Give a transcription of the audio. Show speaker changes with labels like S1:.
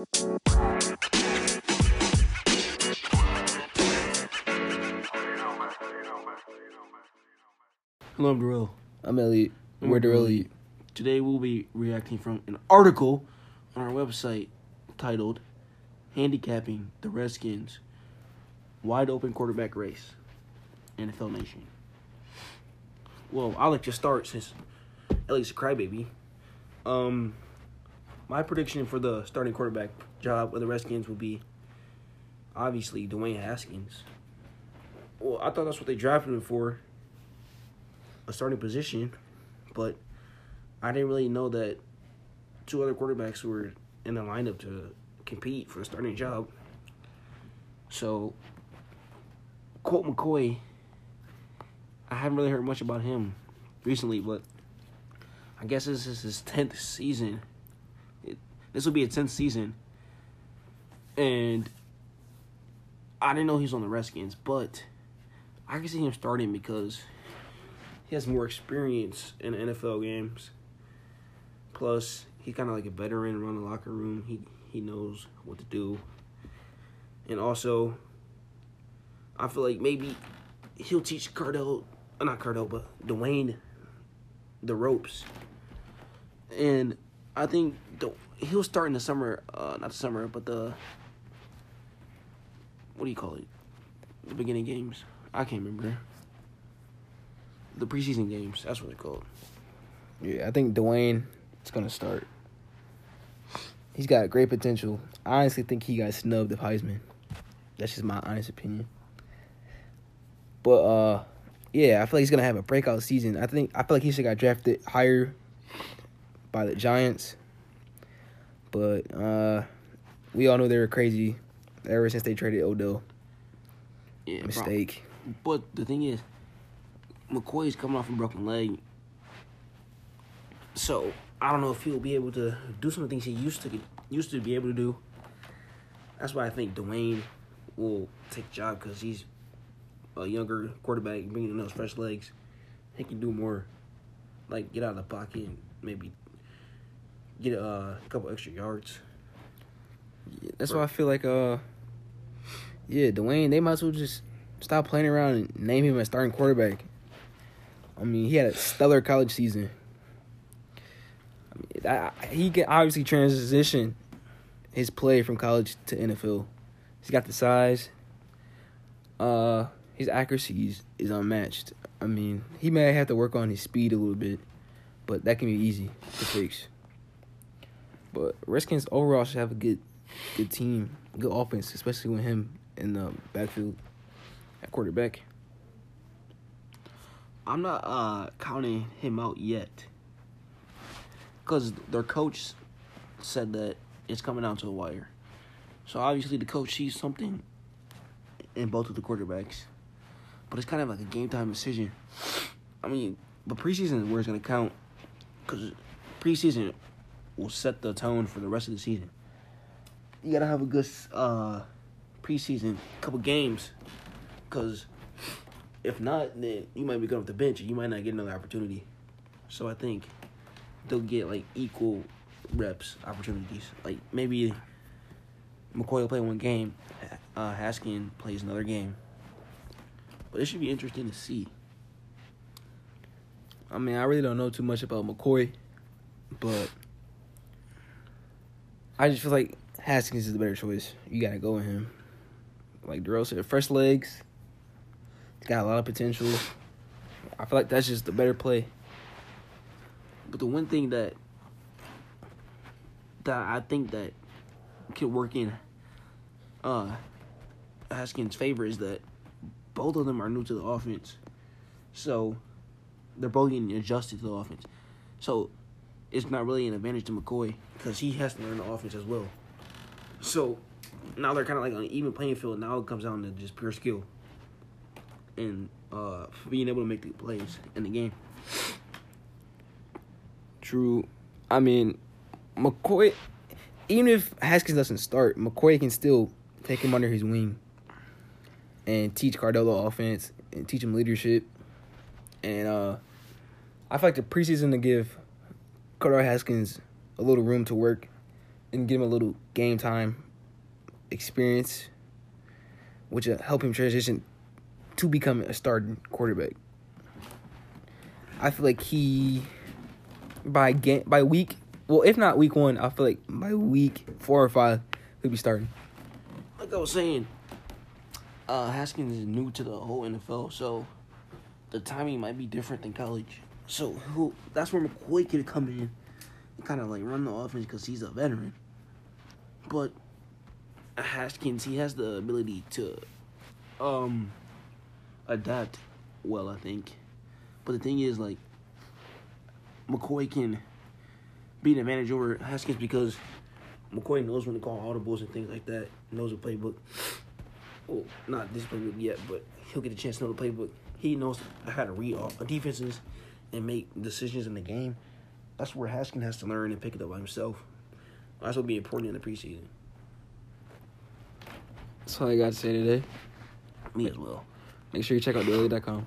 S1: Hello, I'm Darrell.
S2: I'm Elliot. We're Darrell.
S1: Elliot. Today we'll be reacting from an article on our website titled Handicapping the Redskins Wide Open Quarterback Race, NFL Nation. Well, I'll let you start since Elliot's a crybaby. Um, my prediction for the starting quarterback job of the Redskins would be obviously Dwayne Haskins. Well, I thought that's what they drafted him for, a starting position, but I didn't really know that two other quarterbacks were in the lineup to compete for the starting job. So, Colt McCoy, I haven't really heard much about him recently, but I guess this is his 10th season. This will be a 10th season. And I didn't know he was on the Redskins, but I can see him starting because he has more experience in NFL games. Plus, he's kind of like a veteran around the locker room. He he knows what to do. And also, I feel like maybe he'll teach Cardell, not Cardell, but Dwayne, the ropes. And I think the, he'll start in the summer, uh, not the summer, but the what do you call it? The beginning games. I can't remember. The preseason games. That's what they're called.
S2: Yeah, I think Dwayne is gonna start. He's got great potential. I honestly think he got snubbed of Heisman. That's just my honest opinion. But uh, yeah, I feel like he's gonna have a breakout season. I think I feel like he should got drafted higher by the Giants. But uh, we all know they were crazy ever since they traded Odell.
S1: Yeah, bro.
S2: Mistake.
S1: But the thing is, McCoy's coming off a broken leg. So I don't know if he'll be able to do some of the things he used to used to be able to do. That's why I think Dwayne will take the job because he's a younger quarterback, bringing in those fresh legs. He can do more, like get out of the pocket, and maybe get uh, a couple extra yards.
S2: Yeah, that's why I feel like uh, yeah, Dwayne. They might as well just stop playing around and name him as starting quarterback. I mean, he had a stellar college season. I mean, I, he can obviously transition his play from college to NFL. He's got the size. Uh, his accuracy is, is unmatched. I mean, he may have to work on his speed a little bit, but that can be easy to fix. But Redskins overall should have a good, good team, good offense, especially with him in the backfield at quarterback.
S1: I'm not uh counting him out yet. Cause their coach said that it's coming down to the wire. So obviously the coach sees something in both of the quarterbacks. But it's kind of like a game time decision. I mean, but preseason is where it's gonna count. Cause preseason will set the tone for the rest of the season. You gotta have a good uh preseason, couple games. Cause if not, then you might be going off the bench and you might not get another opportunity. So I think they'll get like equal reps opportunities. Like maybe McCoy will play one game, uh, Haskin plays another game. But it should be interesting to see.
S2: I mean, I really don't know too much about McCoy, but I just feel like Haskins is the better choice. You gotta go with him. Like Darrell said, fresh legs. He's got a lot of potential. I feel like that's just the better play.
S1: But the one thing that that I think that could work in uh Haskins' favor is that both of them are new to the offense. So they're both getting adjusted to the offense. So it's not really an advantage to McCoy because he has to learn the offense as well. So now they're kind of like on an even playing field. Now it comes down to just pure skill and uh, being able to make the plays in the game.
S2: True. I mean, McCoy, even if Haskins doesn't start, McCoy can still take him under his wing and teach Cardello offense and teach him leadership. And uh, I feel like the preseason to give Cardell Haskins a little room to work and give him a little game time experience, which will help him transition to become a starting quarterback. I feel like he by game by week well if not week one, I feel like by week four or five he'll be starting.
S1: Like I was saying, uh, Haskins is new to the whole NFL, so the timing might be different than college. So who? That's where McCoy could come in kind of like run the offense because he's a veteran. But Haskins, he has the ability to um adapt well, I think. But the thing is, like, McCoy can be an advantage over Haskins because McCoy knows when to call audibles and things like that. Knows the playbook. Well, not this playbook yet, but he'll get a chance to know the playbook. He knows how to read all defenses and make decisions in the game. That's where Haskins has to learn and pick it up by himself. That's what will be important in the preseason.
S2: That's all I got to say today.
S1: Me as well.
S2: Make sure you check out daily.com.